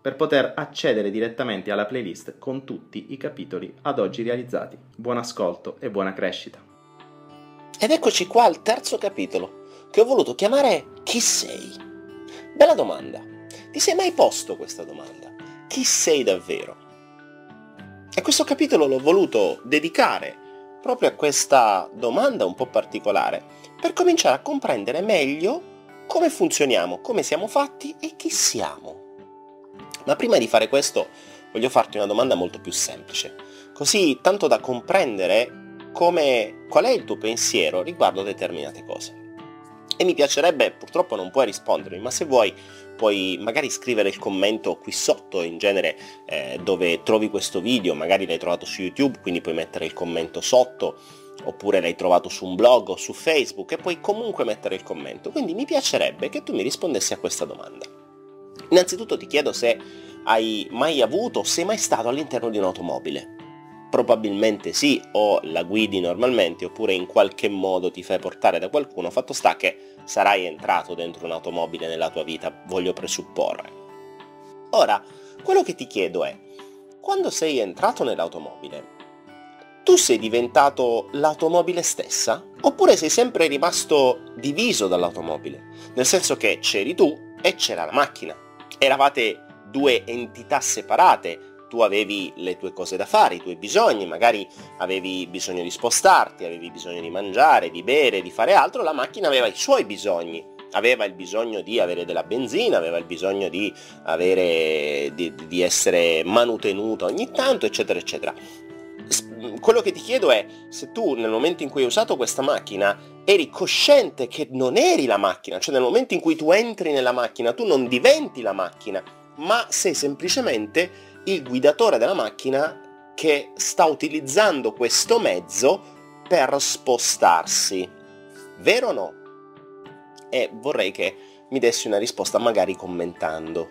per poter accedere direttamente alla playlist con tutti i capitoli ad oggi realizzati. Buon ascolto e buona crescita. Ed eccoci qua al terzo capitolo, che ho voluto chiamare Chi sei? Bella domanda. Ti sei mai posto questa domanda? Chi sei davvero? E questo capitolo l'ho voluto dedicare proprio a questa domanda un po' particolare, per cominciare a comprendere meglio come funzioniamo, come siamo fatti e chi siamo. Ma prima di fare questo voglio farti una domanda molto più semplice, così tanto da comprendere come, qual è il tuo pensiero riguardo determinate cose. E mi piacerebbe, purtroppo non puoi rispondermi, ma se vuoi puoi magari scrivere il commento qui sotto, in genere eh, dove trovi questo video, magari l'hai trovato su YouTube, quindi puoi mettere il commento sotto, oppure l'hai trovato su un blog o su Facebook e puoi comunque mettere il commento. Quindi mi piacerebbe che tu mi rispondessi a questa domanda. Innanzitutto ti chiedo se hai mai avuto, sei mai stato all'interno di un'automobile. Probabilmente sì, o la guidi normalmente, oppure in qualche modo ti fai portare da qualcuno, fatto sta che sarai entrato dentro un'automobile nella tua vita, voglio presupporre. Ora, quello che ti chiedo è, quando sei entrato nell'automobile, tu sei diventato l'automobile stessa? Oppure sei sempre rimasto diviso dall'automobile? Nel senso che c'eri tu e c'era la macchina eravate due entità separate, tu avevi le tue cose da fare, i tuoi bisogni, magari avevi bisogno di spostarti, avevi bisogno di mangiare, di bere, di fare altro, la macchina aveva i suoi bisogni, aveva il bisogno di avere della benzina, aveva il bisogno di, avere, di, di essere manutenuta ogni tanto, eccetera, eccetera quello che ti chiedo è se tu nel momento in cui hai usato questa macchina eri cosciente che non eri la macchina, cioè nel momento in cui tu entri nella macchina tu non diventi la macchina, ma sei semplicemente il guidatore della macchina che sta utilizzando questo mezzo per spostarsi. Vero o no? E vorrei che mi dessi una risposta magari commentando.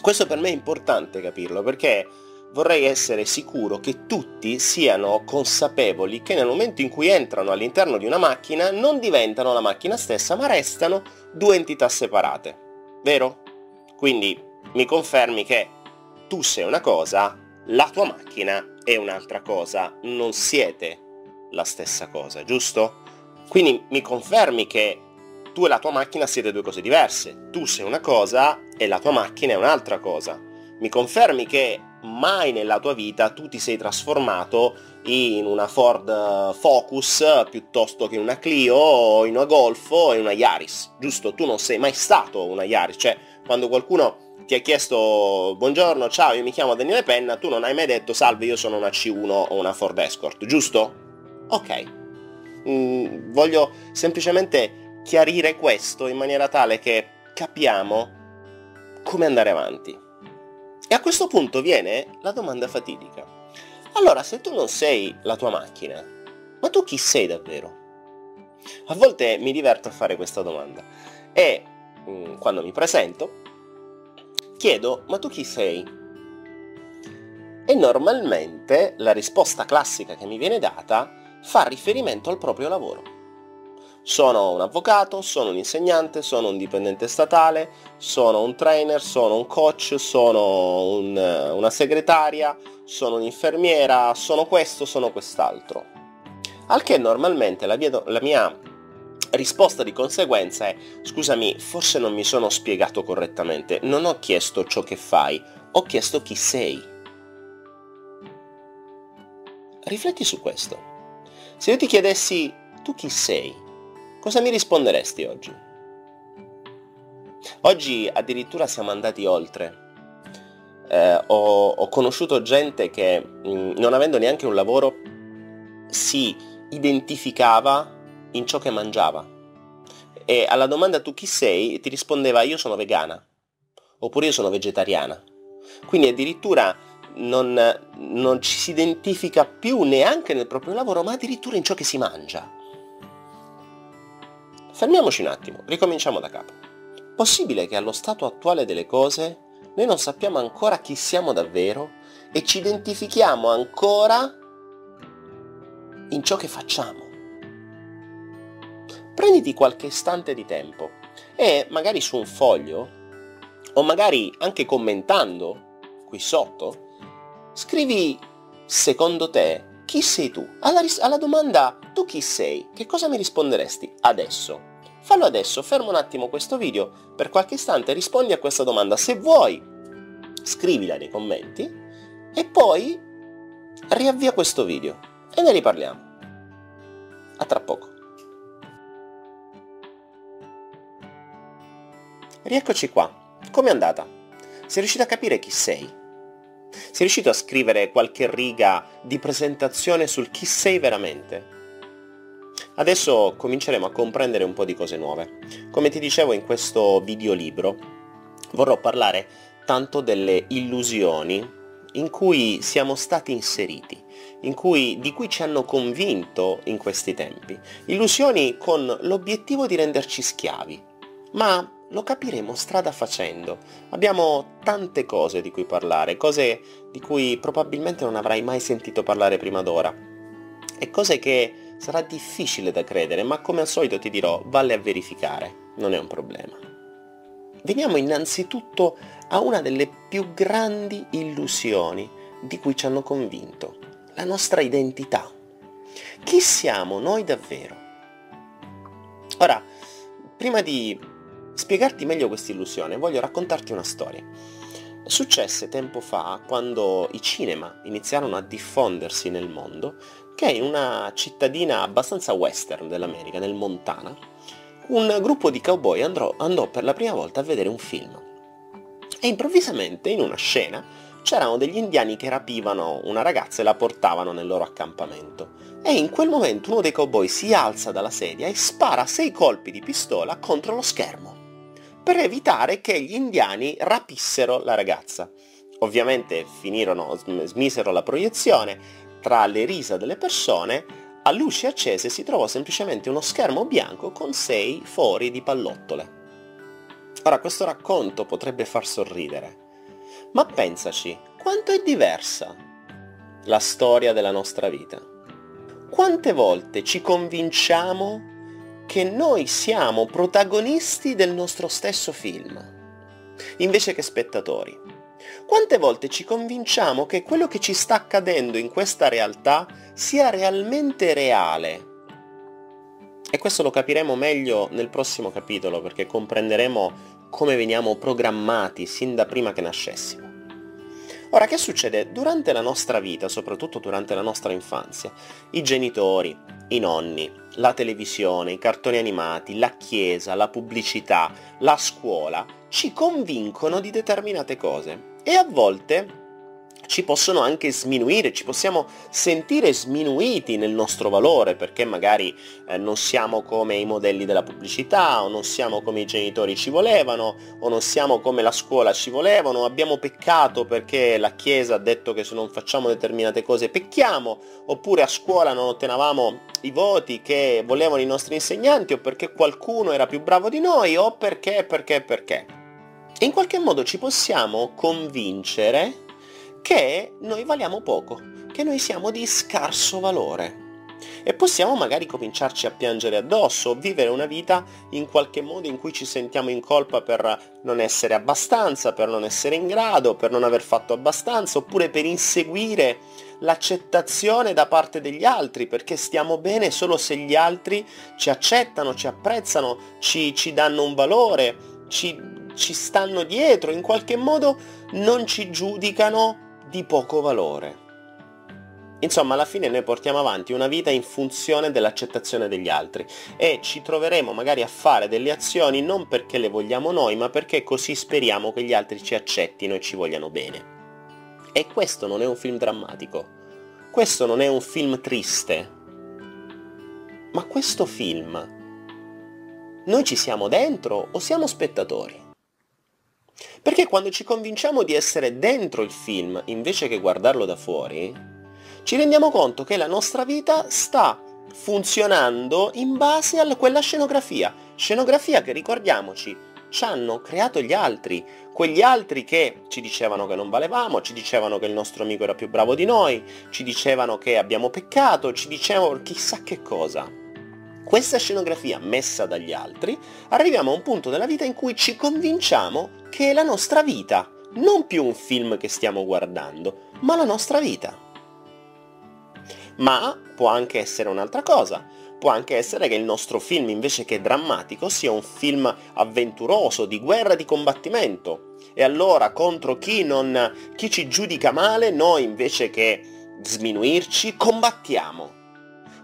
Questo per me è importante capirlo perché vorrei essere sicuro che tutti siano consapevoli che nel momento in cui entrano all'interno di una macchina non diventano la macchina stessa ma restano due entità separate. Vero? Quindi mi confermi che tu sei una cosa, la tua macchina è un'altra cosa, non siete la stessa cosa, giusto? Quindi mi confermi che tu e la tua macchina siete due cose diverse, tu sei una cosa e la tua macchina è un'altra cosa. Mi confermi che mai nella tua vita tu ti sei trasformato in una Ford Focus piuttosto che una Clio o in una Golf o in una Yaris, giusto? Tu non sei mai stato una Yaris, cioè quando qualcuno ti ha chiesto buongiorno, ciao, io mi chiamo Daniele Penna, tu non hai mai detto salve, io sono una C1 o una Ford Escort, giusto? Ok. Mm, voglio semplicemente chiarire questo in maniera tale che capiamo come andare avanti. E a questo punto viene la domanda fatidica. Allora, se tu non sei la tua macchina, ma tu chi sei davvero? A volte mi diverto a fare questa domanda e mm, quando mi presento chiedo, ma tu chi sei? E normalmente la risposta classica che mi viene data fa riferimento al proprio lavoro. Sono un avvocato, sono un insegnante, sono un dipendente statale, sono un trainer, sono un coach, sono un, una segretaria, sono un'infermiera, sono questo, sono quest'altro. Al che normalmente la mia, la mia risposta di conseguenza è scusami, forse non mi sono spiegato correttamente, non ho chiesto ciò che fai, ho chiesto chi sei. Rifletti su questo. Se io ti chiedessi tu chi sei, cosa mi risponderesti oggi? Oggi addirittura siamo andati oltre. Eh, ho, ho, conosciuto gente che mh, non avendo neanche un lavoro si identificava in ciò che mangiava. E alla domanda tu chi sei ti rispondeva io sono vegana oppure io sono vegetariana. Quindi addirittura non, non ci si identifica più neanche nel proprio lavoro, ma addirittura in ciò che si mangia. Fermiamoci un attimo, ricominciamo da capo. Possibile che allo stato attuale delle cose noi non sappiamo ancora chi siamo davvero e ci identifichiamo ancora in ciò che facciamo. Prenditi qualche istante di tempo e magari su un foglio o magari anche commentando qui sotto, scrivi secondo te chi sei tu? Alla, ris- alla domanda tu chi sei? Che cosa mi risponderesti adesso? Fallo adesso, fermo un attimo questo video per qualche istante, rispondi a questa domanda. Se vuoi, scrivila nei commenti e poi riavvia questo video e ne riparliamo. A tra poco. Rieccoci qua. Com'è andata? Sei riuscito a capire chi sei? Sei riuscito a scrivere qualche riga di presentazione sul chi sei veramente? Adesso cominceremo a comprendere un po' di cose nuove. Come ti dicevo in questo videolibro, vorrò parlare tanto delle illusioni in cui siamo stati inseriti, cui, di cui ci hanno convinto in questi tempi. Illusioni con l'obiettivo di renderci schiavi. Ma lo capiremo strada facendo. Abbiamo tante cose di cui parlare, cose di cui probabilmente non avrai mai sentito parlare prima d'ora. E cose che sarà difficile da credere, ma come al solito ti dirò, vale a verificare, non è un problema. Veniamo innanzitutto a una delle più grandi illusioni di cui ci hanno convinto, la nostra identità. Chi siamo noi davvero? Ora, prima di spiegarti meglio questa illusione, voglio raccontarti una storia. Successe tempo fa, quando i cinema iniziarono a diffondersi nel mondo, che in una cittadina abbastanza western dell'America, nel Montana, un gruppo di cowboy andrò, andò per la prima volta a vedere un film. E improvvisamente, in una scena, c'erano degli indiani che rapivano una ragazza e la portavano nel loro accampamento. E in quel momento uno dei cowboy si alza dalla sedia e spara sei colpi di pistola contro lo schermo per evitare che gli indiani rapissero la ragazza. Ovviamente finirono, smisero la proiezione, tra le risa delle persone, a luci accese si trovò semplicemente uno schermo bianco con sei fori di pallottole. Ora questo racconto potrebbe far sorridere, ma pensaci, quanto è diversa la storia della nostra vita. Quante volte ci convinciamo che noi siamo protagonisti del nostro stesso film, invece che spettatori. Quante volte ci convinciamo che quello che ci sta accadendo in questa realtà sia realmente reale? E questo lo capiremo meglio nel prossimo capitolo perché comprenderemo come veniamo programmati sin da prima che nascessimo. Ora, che succede? Durante la nostra vita, soprattutto durante la nostra infanzia, i genitori, i nonni, la televisione, i cartoni animati, la chiesa, la pubblicità, la scuola, ci convincono di determinate cose. E a volte ci possono anche sminuire, ci possiamo sentire sminuiti nel nostro valore perché magari eh, non siamo come i modelli della pubblicità o non siamo come i genitori ci volevano o non siamo come la scuola ci volevano, abbiamo peccato perché la Chiesa ha detto che se non facciamo determinate cose pecchiamo oppure a scuola non ottenevamo i voti che volevano i nostri insegnanti o perché qualcuno era più bravo di noi o perché, perché, perché. In qualche modo ci possiamo convincere che noi valiamo poco, che noi siamo di scarso valore. E possiamo magari cominciarci a piangere addosso, vivere una vita in qualche modo in cui ci sentiamo in colpa per non essere abbastanza, per non essere in grado, per non aver fatto abbastanza, oppure per inseguire l'accettazione da parte degli altri, perché stiamo bene solo se gli altri ci accettano, ci apprezzano, ci, ci danno un valore, ci, ci stanno dietro, in qualche modo non ci giudicano di poco valore. Insomma, alla fine noi portiamo avanti una vita in funzione dell'accettazione degli altri e ci troveremo magari a fare delle azioni non perché le vogliamo noi, ma perché così speriamo che gli altri ci accettino e ci vogliano bene. E questo non è un film drammatico, questo non è un film triste, ma questo film noi ci siamo dentro o siamo spettatori? Perché quando ci convinciamo di essere dentro il film invece che guardarlo da fuori, ci rendiamo conto che la nostra vita sta funzionando in base a quella scenografia. Scenografia che ricordiamoci ci hanno creato gli altri, quegli altri che ci dicevano che non valevamo, ci dicevano che il nostro amico era più bravo di noi, ci dicevano che abbiamo peccato, ci dicevano chissà che cosa. Questa scenografia messa dagli altri, arriviamo a un punto della vita in cui ci convinciamo che è la nostra vita, non più un film che stiamo guardando, ma la nostra vita ma può anche essere un'altra cosa. Può anche essere che il nostro film, invece che drammatico, sia un film avventuroso, di guerra, di combattimento. E allora contro chi, non, chi ci giudica male, noi invece che sminuirci, combattiamo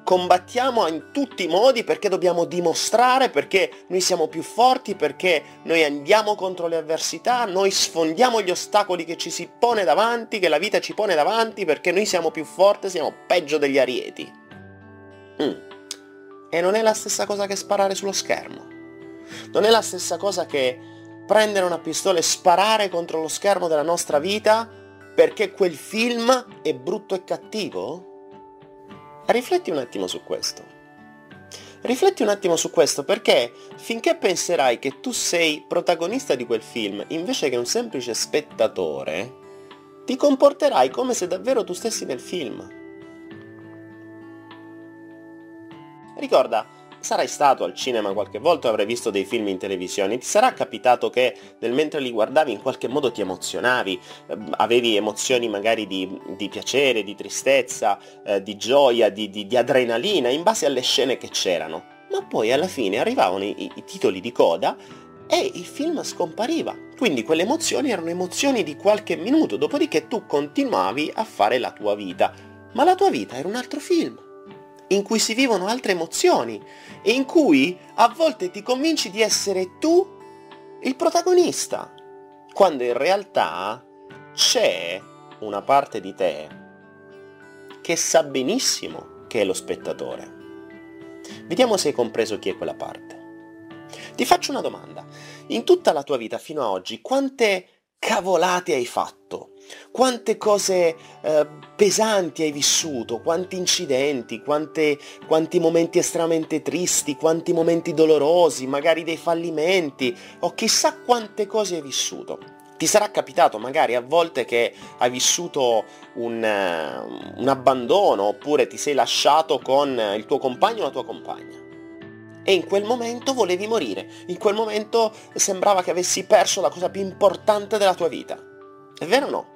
combattiamo in tutti i modi perché dobbiamo dimostrare, perché noi siamo più forti, perché noi andiamo contro le avversità, noi sfondiamo gli ostacoli che ci si pone davanti, che la vita ci pone davanti, perché noi siamo più forti, siamo peggio degli arieti. Mm. E non è la stessa cosa che sparare sullo schermo. Non è la stessa cosa che prendere una pistola e sparare contro lo schermo della nostra vita perché quel film è brutto e cattivo? Rifletti un attimo su questo. Rifletti un attimo su questo perché finché penserai che tu sei protagonista di quel film invece che un semplice spettatore, ti comporterai come se davvero tu stessi nel film. Ricorda, Sarai stato al cinema qualche volta o avrai visto dei film in televisione, ti sarà capitato che nel mentre li guardavi in qualche modo ti emozionavi, eh, avevi emozioni magari di, di piacere, di tristezza, eh, di gioia, di, di, di, adrenalina in base alle scene che c'erano. Ma poi alla fine arrivavano i, i titoli di coda e il film scompariva. Quindi quelle emozioni erano emozioni di qualche minuto, dopodiché tu continuavi a fare la tua vita. Ma la tua vita era un altro film in cui si vivono altre emozioni e in cui a volte ti convinci di essere tu il protagonista, quando in realtà c'è una parte di te che sa benissimo che è lo spettatore. Vediamo se hai compreso chi è quella parte. Ti faccio una domanda. In tutta la tua vita fino ad oggi, quante cavolate hai fatto? Quante cose eh, pesanti hai vissuto, quanti incidenti, quante, quanti momenti estremamente tristi, quanti momenti dolorosi, magari dei fallimenti, o chissà quante cose hai vissuto. Ti sarà capitato magari a volte che hai vissuto un, uh, un abbandono oppure ti sei lasciato con il tuo compagno o la tua compagna e in quel momento volevi morire, in quel momento sembrava che avessi perso la cosa più importante della tua vita. È vero o no?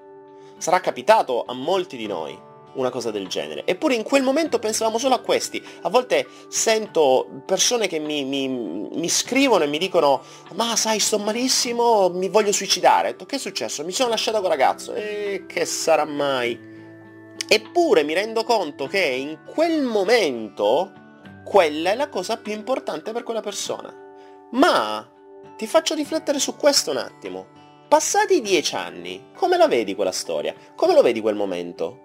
Sarà capitato a molti di noi una cosa del genere. Eppure in quel momento pensavamo solo a questi. A volte sento persone che mi, mi, mi scrivono e mi dicono ma sai sto malissimo, mi voglio suicidare. Che è successo? Mi sono lasciato quel ragazzo. E che sarà mai? Eppure mi rendo conto che in quel momento quella è la cosa più importante per quella persona. Ma ti faccio riflettere su questo un attimo. Passati dieci anni, come la vedi quella storia? Come lo vedi quel momento?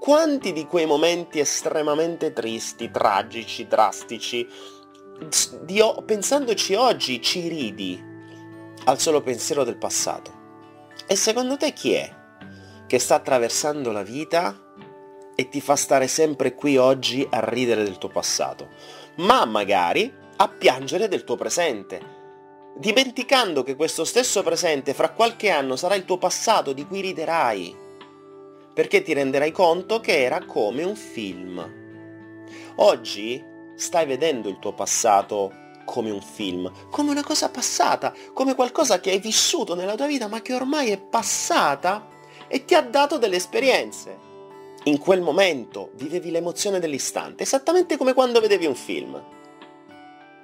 Quanti di quei momenti estremamente tristi, tragici, drastici, o- pensandoci oggi ci ridi al solo pensiero del passato? E secondo te chi è che sta attraversando la vita e ti fa stare sempre qui oggi a ridere del tuo passato, ma magari a piangere del tuo presente, dimenticando che questo stesso presente fra qualche anno sarà il tuo passato di cui riderai, perché ti renderai conto che era come un film. Oggi stai vedendo il tuo passato come un film, come una cosa passata, come qualcosa che hai vissuto nella tua vita ma che ormai è passata e ti ha dato delle esperienze in quel momento vivevi l'emozione dell'istante, esattamente come quando vedevi un film.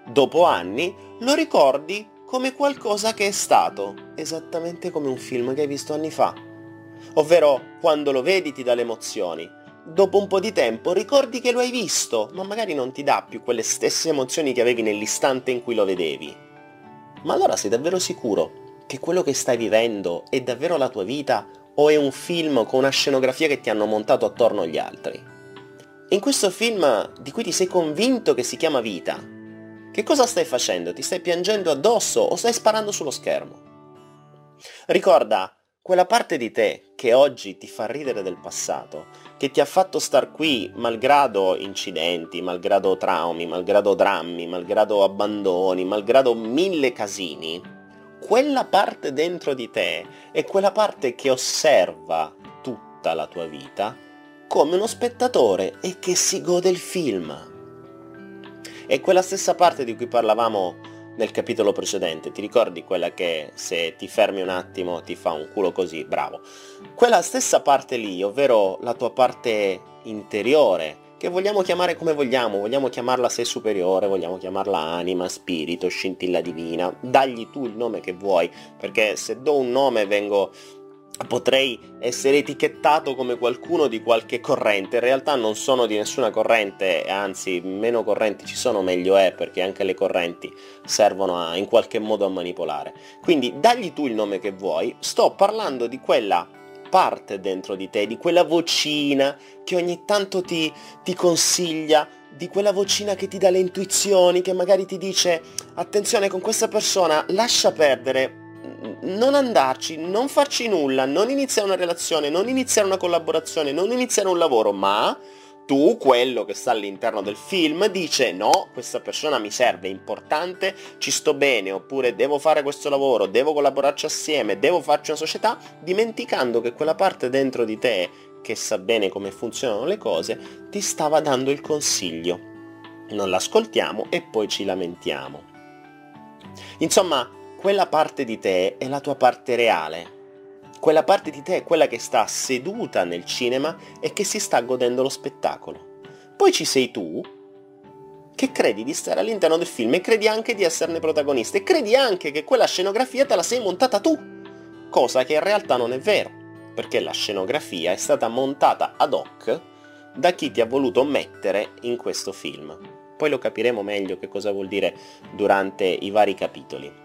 Dopo anni lo ricordi come qualcosa che è stato, esattamente come un film che hai visto anni fa. Ovvero, quando lo vedi ti dà le emozioni, dopo un po' di tempo ricordi che lo hai visto, ma magari non ti dà più quelle stesse emozioni che avevi nell'istante in cui lo vedevi. Ma allora sei davvero sicuro che quello che stai vivendo è davvero la tua vita o è un film con una scenografia che ti hanno montato attorno agli altri? In questo film di cui ti sei convinto che si chiama vita, che cosa stai facendo? Ti stai piangendo addosso o stai sparando sullo schermo? Ricorda, quella parte di te che oggi ti fa ridere del passato, che ti ha fatto star qui malgrado incidenti, malgrado traumi, malgrado drammi, malgrado abbandoni, malgrado mille casini, quella parte dentro di te è quella parte che osserva tutta la tua vita come uno spettatore e che si gode il film. È quella stessa parte di cui parlavamo nel capitolo precedente, ti ricordi quella che se ti fermi un attimo ti fa un culo così, bravo. Quella stessa parte lì, ovvero la tua parte interiore, che vogliamo chiamare come vogliamo, vogliamo chiamarla sé superiore, vogliamo chiamarla anima, spirito, scintilla divina, dagli tu il nome che vuoi, perché se do un nome vengo potrei essere etichettato come qualcuno di qualche corrente, in realtà non sono di nessuna corrente, anzi meno correnti ci sono meglio è perché anche le correnti servono a, in qualche modo a manipolare. Quindi dagli tu il nome che vuoi, sto parlando di quella parte dentro di te, di quella vocina che ogni tanto ti, ti consiglia, di quella vocina che ti dà le intuizioni, che magari ti dice attenzione con questa persona, lascia perdere, non andarci, non farci nulla, non iniziare una relazione, non iniziare una collaborazione, non iniziare un lavoro, ma tu, quello che sta all'interno del film, dice no, questa persona mi serve, è importante, ci sto bene, oppure devo fare questo lavoro, devo collaborarci assieme, devo farci una società, dimenticando che quella parte dentro di te che sa bene come funzionano le cose, ti stava dando il consiglio. Non l'ascoltiamo e poi ci lamentiamo. Insomma, quella parte di te è la tua parte reale. Quella parte di te è quella che sta seduta nel cinema e che si sta godendo lo spettacolo. Poi ci sei tu, che credi di stare all'interno del film e credi anche di esserne protagonista e credi anche che quella scenografia te la sei montata tu, cosa che in realtà non è vero, perché la scenografia è stata montata ad hoc da chi ti ha voluto mettere in questo film. Poi lo capiremo meglio che cosa vuol dire durante i vari capitoli.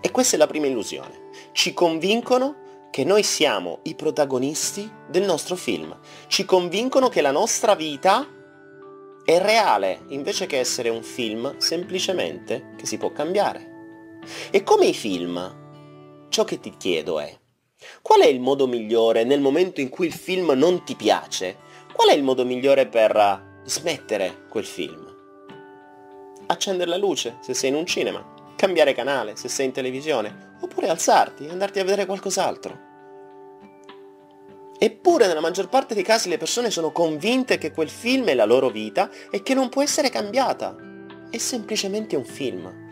E questa è la prima illusione. Ci convincono che noi siamo i protagonisti del nostro film. Ci convincono che la nostra vita è reale, invece che essere un film semplicemente che si può cambiare. E come i film, ciò che ti chiedo è, qual è il modo migliore nel momento in cui il film non ti piace? Qual è il modo migliore per smettere quel film? Accendere la luce se sei in un cinema cambiare canale se sei in televisione, oppure alzarti e andarti a vedere qualcos'altro. Eppure nella maggior parte dei casi le persone sono convinte che quel film è la loro vita e che non può essere cambiata. È semplicemente un film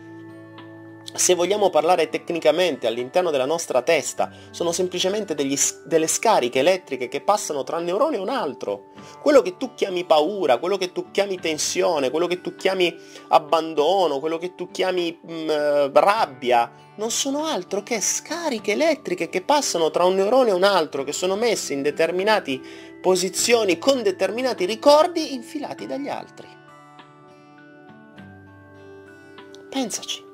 se vogliamo parlare tecnicamente all'interno della nostra testa, sono semplicemente degli, delle scariche elettriche che passano tra un neurone e un altro. Quello che tu chiami paura, quello che tu chiami tensione, quello che tu chiami abbandono, quello che tu chiami mh, mm, rabbia, non sono altro che scariche elettriche che passano tra un neurone e un altro, che sono messe in determinate posizioni con determinati ricordi infilati dagli altri. Pensaci.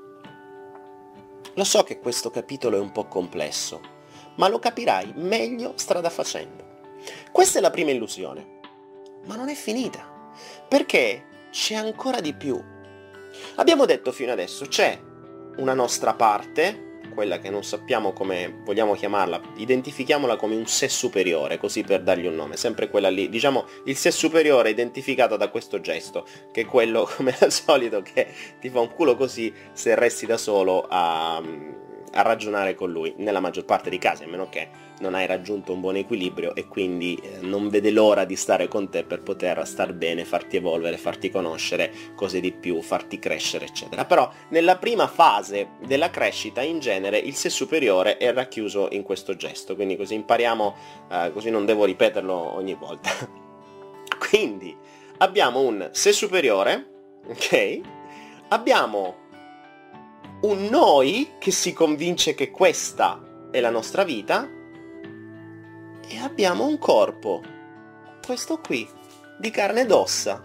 Lo so che questo capitolo è un po' complesso, ma lo capirai meglio strada facendo. Questa è la prima illusione, ma non è finita, perché c'è ancora di più. Abbiamo detto fino adesso, c'è una nostra parte, quella che non sappiamo come vogliamo chiamarla, identifichiamola come un sé superiore, così per dargli un nome, sempre quella lì, diciamo il sé superiore identificato da questo gesto, che è quello come al solito che ti fa un culo così se resti da solo a a ragionare con lui nella maggior parte dei casi, a meno che non hai raggiunto un buon equilibrio e quindi eh, non vede l'ora di stare con te per poter star bene, farti evolvere, farti conoscere cose di più, farti crescere, eccetera. Però nella prima fase della crescita in genere il sé superiore è racchiuso in questo gesto, quindi così impariamo, eh, così non devo ripeterlo ogni volta. quindi abbiamo un sé superiore, ok? Abbiamo un noi che si convince che questa è la nostra vita e abbiamo un corpo questo qui, di carne ed ossa.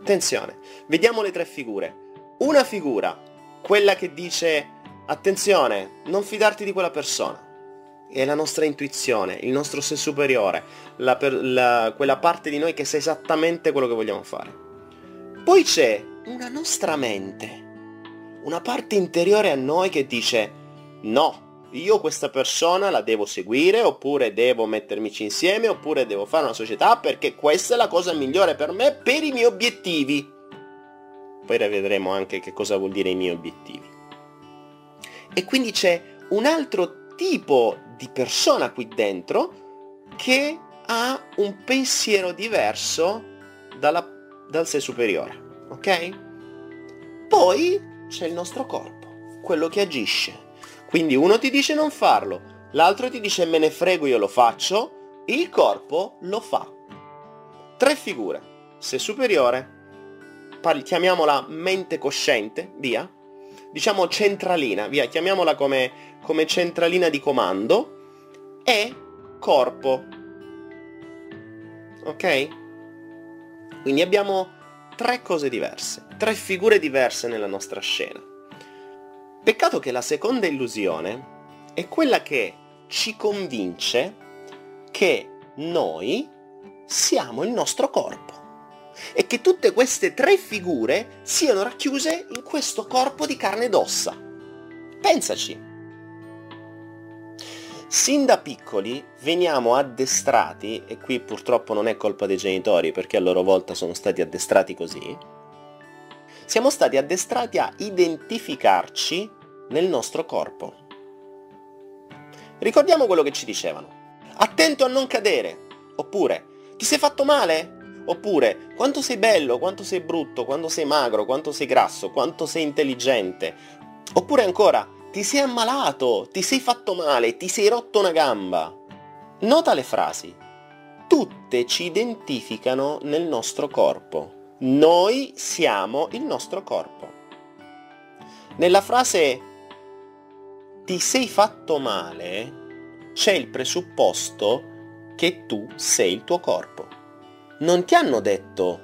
Attenzione, vediamo le tre figure. Una figura, quella che dice attenzione, non fidarti di quella persona. È la nostra intuizione, il nostro sé superiore, la per, la, quella parte di noi che sa esattamente quello che vogliamo fare. Poi c'è una nostra mente, una parte interiore a noi che dice no, io questa persona la devo seguire oppure devo mettermici insieme oppure devo fare una società perché questa è la cosa migliore per me per i miei obiettivi. Poi vedremo anche che cosa vuol dire i miei obiettivi. E quindi c'è un altro tipo di persona qui dentro che ha un pensiero diverso dalla, dal sé superiore. Ok? Poi c'è il nostro corpo, quello che agisce quindi uno ti dice non farlo, l'altro ti dice me ne frego io lo faccio, il corpo lo fa. Tre figure. Se superiore, chiamiamola mente cosciente, via. Diciamo centralina, via, chiamiamola come, come centralina di comando. E corpo. Ok? Quindi abbiamo tre cose diverse, tre figure diverse nella nostra scena. Peccato che la seconda illusione è quella che ci convince che noi siamo il nostro corpo e che tutte queste tre figure siano racchiuse in questo corpo di carne ed ossa. Pensaci. Sin da piccoli veniamo addestrati, e qui purtroppo non è colpa dei genitori perché a loro volta sono stati addestrati così, siamo stati addestrati a identificarci nel nostro corpo. Ricordiamo quello che ci dicevano. Attento a non cadere. Oppure, ti sei fatto male? Oppure, quanto sei bello, quanto sei brutto, quanto sei magro, quanto sei grasso, quanto sei intelligente. Oppure ancora, ti sei ammalato, ti sei fatto male, ti sei rotto una gamba. Nota le frasi. Tutte ci identificano nel nostro corpo. Noi siamo il nostro corpo. Nella frase ti sei fatto male, c'è il presupposto che tu sei il tuo corpo. Non ti hanno detto,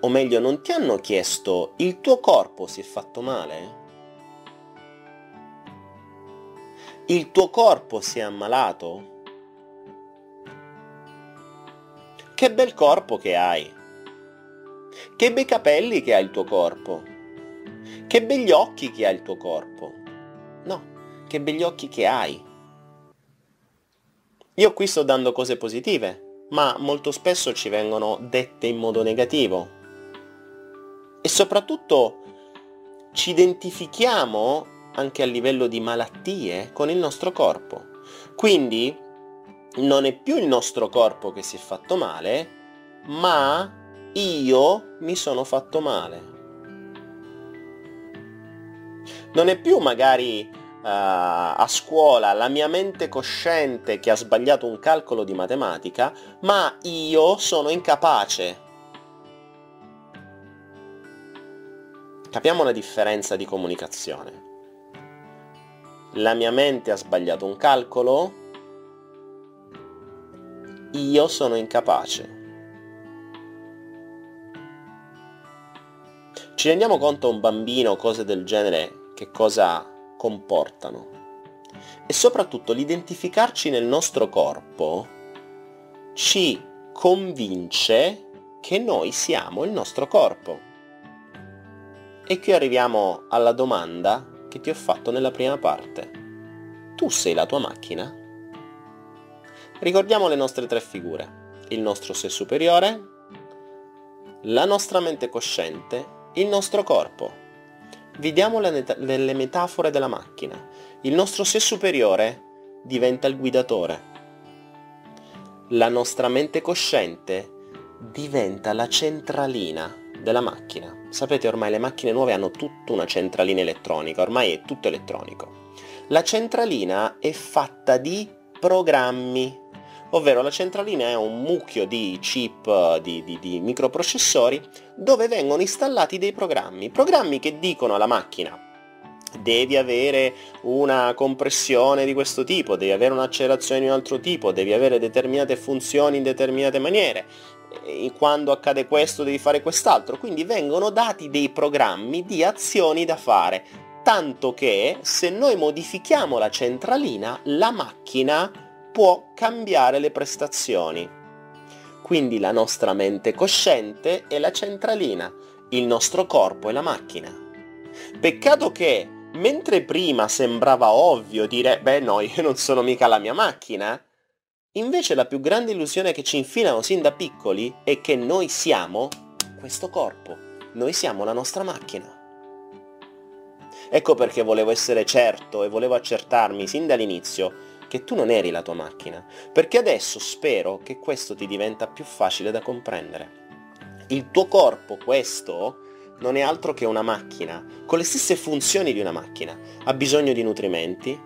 o meglio non ti hanno chiesto, il tuo corpo si è fatto male? Il tuo corpo si è ammalato? Che bel corpo che hai! Che bei capelli che ha il tuo corpo! Che begli occhi che ha il tuo corpo! No, che begli occhi che hai. Io qui sto dando cose positive, ma molto spesso ci vengono dette in modo negativo. E soprattutto ci identifichiamo anche a livello di malattie con il nostro corpo. Quindi non è più il nostro corpo che si è fatto male, ma io mi sono fatto male. Non è più magari uh, a scuola la mia mente cosciente che ha sbagliato un calcolo di matematica, ma io sono incapace. Capiamo la differenza di comunicazione. La mia mente ha sbagliato un calcolo, io sono incapace. Ci rendiamo conto un bambino, cose del genere, che cosa comportano. E soprattutto l'identificarci nel nostro corpo ci convince che noi siamo il nostro corpo. E qui arriviamo alla domanda che ti ho fatto nella prima parte. Tu sei la tua macchina? Ricordiamo le nostre tre figure. Il nostro sé superiore, la nostra mente cosciente, il nostro corpo. Vediamo le, metafore della macchina. Il nostro sé superiore diventa il guidatore. La nostra mente cosciente diventa la centralina della macchina. Sapete ormai le macchine nuove hanno tutta una centralina elettronica, ormai è tutto elettronico. La centralina è fatta di programmi ovvero la centralina è un mucchio di chip, di, di, di microprocessori, dove vengono installati dei programmi, programmi che dicono alla macchina devi avere una compressione di questo tipo, devi avere un'accelerazione di un altro tipo, devi avere determinate funzioni in determinate maniere, quando accade questo devi fare quest'altro, quindi vengono dati dei programmi di azioni da fare, tanto che se noi modifichiamo la centralina, la macchina può cambiare le prestazioni. Quindi la nostra mente cosciente è la centralina, il nostro corpo è la macchina. Peccato che mentre prima sembrava ovvio dire beh no, io non sono mica la mia macchina, invece la più grande illusione che ci infilano sin da piccoli è che noi siamo questo corpo, noi siamo la nostra macchina. Ecco perché volevo essere certo e volevo accertarmi sin dall'inizio che tu non eri la tua macchina, perché adesso spero che questo ti diventa più facile da comprendere. Il tuo corpo, questo, non è altro che una macchina, con le stesse funzioni di una macchina. Ha bisogno di nutrimenti,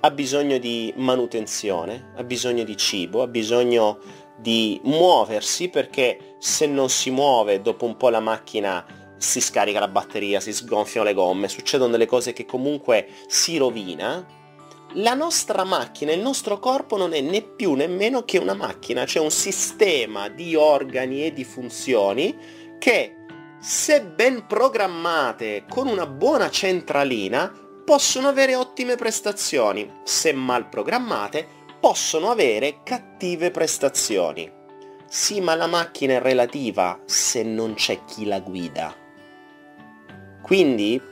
ha bisogno di manutenzione, ha bisogno di cibo, ha bisogno di muoversi perché se non si muove dopo un po' la macchina si scarica la batteria, si sgonfiano le gomme, succedono delle cose che comunque si rovina. La nostra macchina, il nostro corpo non è né più nemmeno che una macchina, c'è un sistema di organi e di funzioni che se ben programmate con una buona centralina, possono avere ottime prestazioni. Se mal programmate, possono avere cattive prestazioni. Sì, ma la macchina è relativa se non c'è chi la guida. Quindi,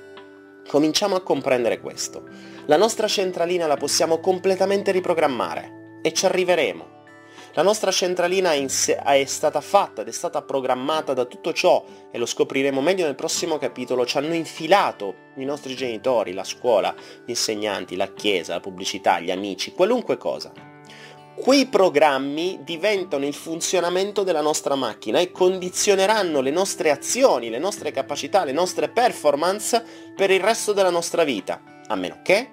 cominciamo a comprendere questo. La nostra centralina la possiamo completamente riprogrammare e ci arriveremo. La nostra centralina è stata fatta ed è stata programmata da tutto ciò, e lo scopriremo meglio nel prossimo capitolo, ci hanno infilato i nostri genitori, la scuola, gli insegnanti, la chiesa, la pubblicità, gli amici, qualunque cosa. Quei programmi diventano il funzionamento della nostra macchina e condizioneranno le nostre azioni, le nostre capacità, le nostre performance per il resto della nostra vita, a meno che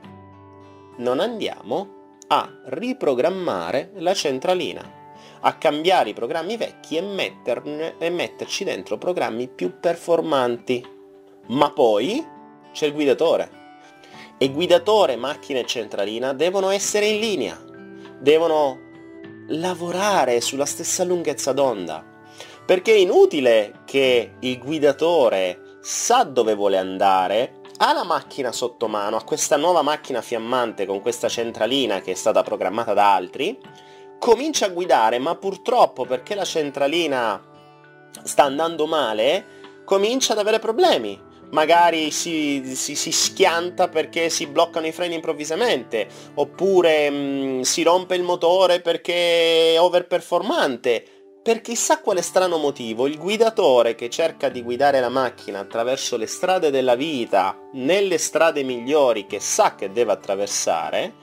non andiamo a riprogrammare la centralina, a cambiare i programmi vecchi e, metterne, e metterci dentro programmi più performanti. Ma poi c'è il guidatore. E guidatore, macchina e centralina devono essere in linea, devono lavorare sulla stessa lunghezza d'onda. Perché è inutile che il guidatore sa dove vuole andare ha la macchina sotto mano, ha questa nuova macchina fiammante con questa centralina che è stata programmata da altri, comincia a guidare, ma purtroppo perché la centralina sta andando male, comincia ad avere problemi. Magari si, si, si schianta perché si bloccano i freni improvvisamente, oppure mh, mm, si rompe il motore perché è overperformante per chissà quale strano motivo il guidatore che cerca di guidare la macchina attraverso le strade della vita, nelle strade migliori che sa che deve attraversare,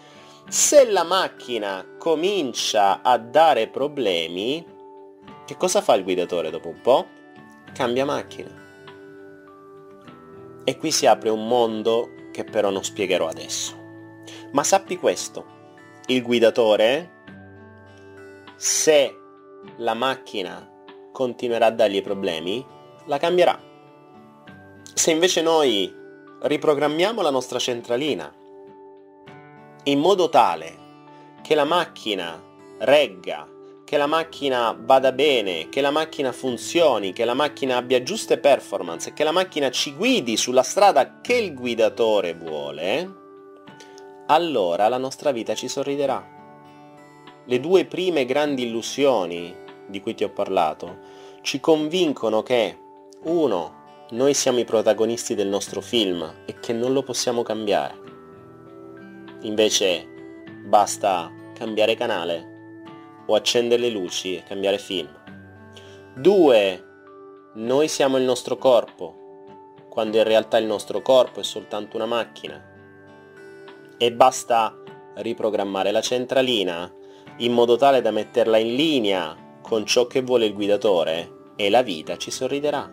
se la macchina comincia a dare problemi, che cosa fa il guidatore dopo un po'? Cambia macchina. E qui si apre un mondo che però non spiegherò adesso. Ma sappi questo, il guidatore, se la macchina continuerà a dargli problemi, la cambierà. Se invece noi riprogrammiamo la nostra centralina in modo tale che la macchina regga, che la macchina vada bene, che la macchina funzioni, che la macchina abbia giuste performance e che la macchina ci guidi sulla strada che il guidatore vuole, allora la nostra vita ci sorriderà le due prime grandi illusioni di cui ti ho parlato ci convincono che, uno, noi siamo i protagonisti del nostro film e che non lo possiamo cambiare. Invece basta cambiare canale o accendere le luci e cambiare film. Due, noi siamo il nostro corpo, quando in realtà il nostro corpo è soltanto una macchina. E basta riprogrammare la centralina in modo tale da metterla in linea con ciò che vuole il guidatore e la vita ci sorriderà.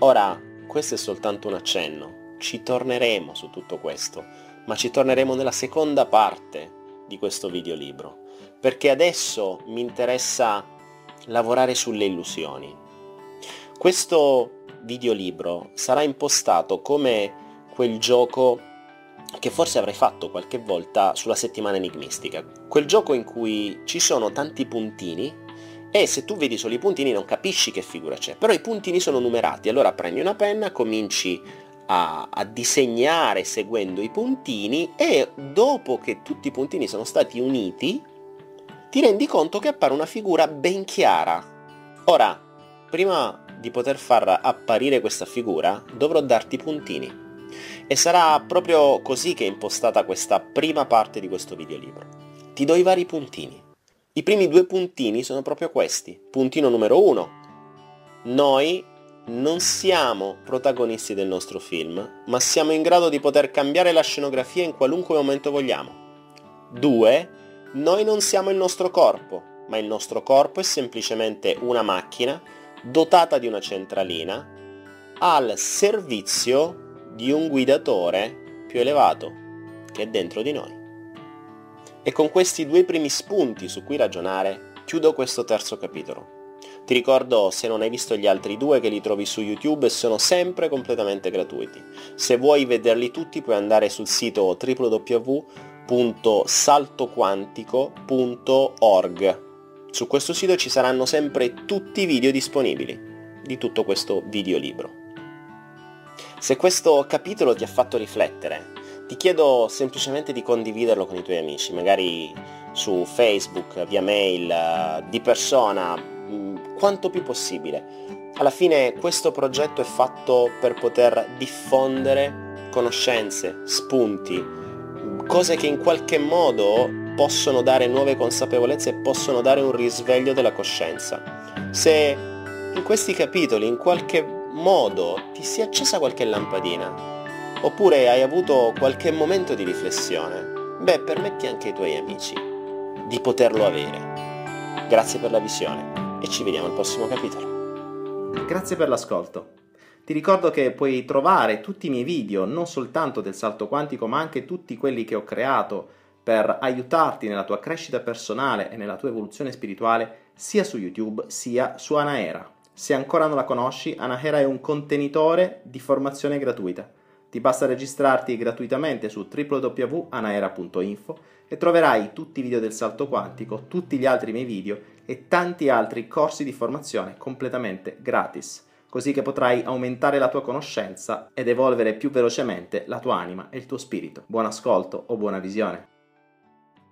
Ora, questo è soltanto un accenno, ci torneremo su tutto questo, ma ci torneremo nella seconda parte di questo videolibro, perché adesso mi interessa lavorare sulle illusioni. Questo videolibro sarà impostato come quel gioco che forse avrai fatto qualche volta sulla settimana enigmistica. Quel gioco in cui ci sono tanti puntini e se tu vedi solo i puntini non capisci che figura c'è, però i puntini sono numerati, allora prendi una penna, cominci a, a, disegnare seguendo i puntini e dopo che tutti i puntini sono stati uniti ti rendi conto che appare una figura ben chiara. Ora, prima di poter far apparire questa figura dovrò darti puntini e sarà proprio così che è impostata questa prima parte di questo videolibro. Ti do i vari puntini. I primi due puntini sono proprio questi. Puntino numero uno. Noi non siamo protagonisti del nostro film, ma siamo in grado di poter cambiare la scenografia in qualunque momento vogliamo. 2. Noi non siamo il nostro corpo, ma il nostro corpo è semplicemente una macchina dotata di una centralina al servizio di un guidatore più elevato che è dentro di noi. E con questi due primi spunti su cui ragionare chiudo questo terzo capitolo. Ti ricordo, se non hai visto gli altri due, che li trovi su YouTube e sono sempre completamente gratuiti. Se vuoi vederli tutti puoi andare sul sito www.saltoquantico.org. Su questo sito ci saranno sempre tutti i video disponibili di tutto questo videolibro. Se questo capitolo ti ha fatto riflettere, ti chiedo semplicemente di condividerlo con i tuoi amici, magari su Facebook, via mail, di persona, quanto più possibile. Alla fine questo progetto è fatto per poter diffondere conoscenze, spunti, cose che in qualche modo possono dare nuove consapevolezze e possono dare un risveglio della coscienza. Se in questi capitoli in qualche modo ti si è accesa qualche lampadina, oppure hai avuto qualche momento di riflessione, beh, permetti anche ai tuoi amici di poterlo avere. Grazie per la visione e ci vediamo al prossimo capitolo. Grazie per l'ascolto. Ti ricordo che puoi trovare tutti i miei video, non soltanto del salto quantico, ma anche tutti quelli che ho creato per aiutarti nella tua crescita personale e nella tua evoluzione spirituale, sia su YouTube sia su Anaera. Se ancora non la conosci, Anaera è un contenitore di formazione gratuita. Ti basta registrarti gratuitamente su www.anaera.info e troverai tutti i video del salto quantico, tutti gli altri miei video e tanti altri corsi di formazione completamente gratis, così che potrai aumentare la tua conoscenza ed evolvere più velocemente la tua anima e il tuo spirito. Buon ascolto o buona visione.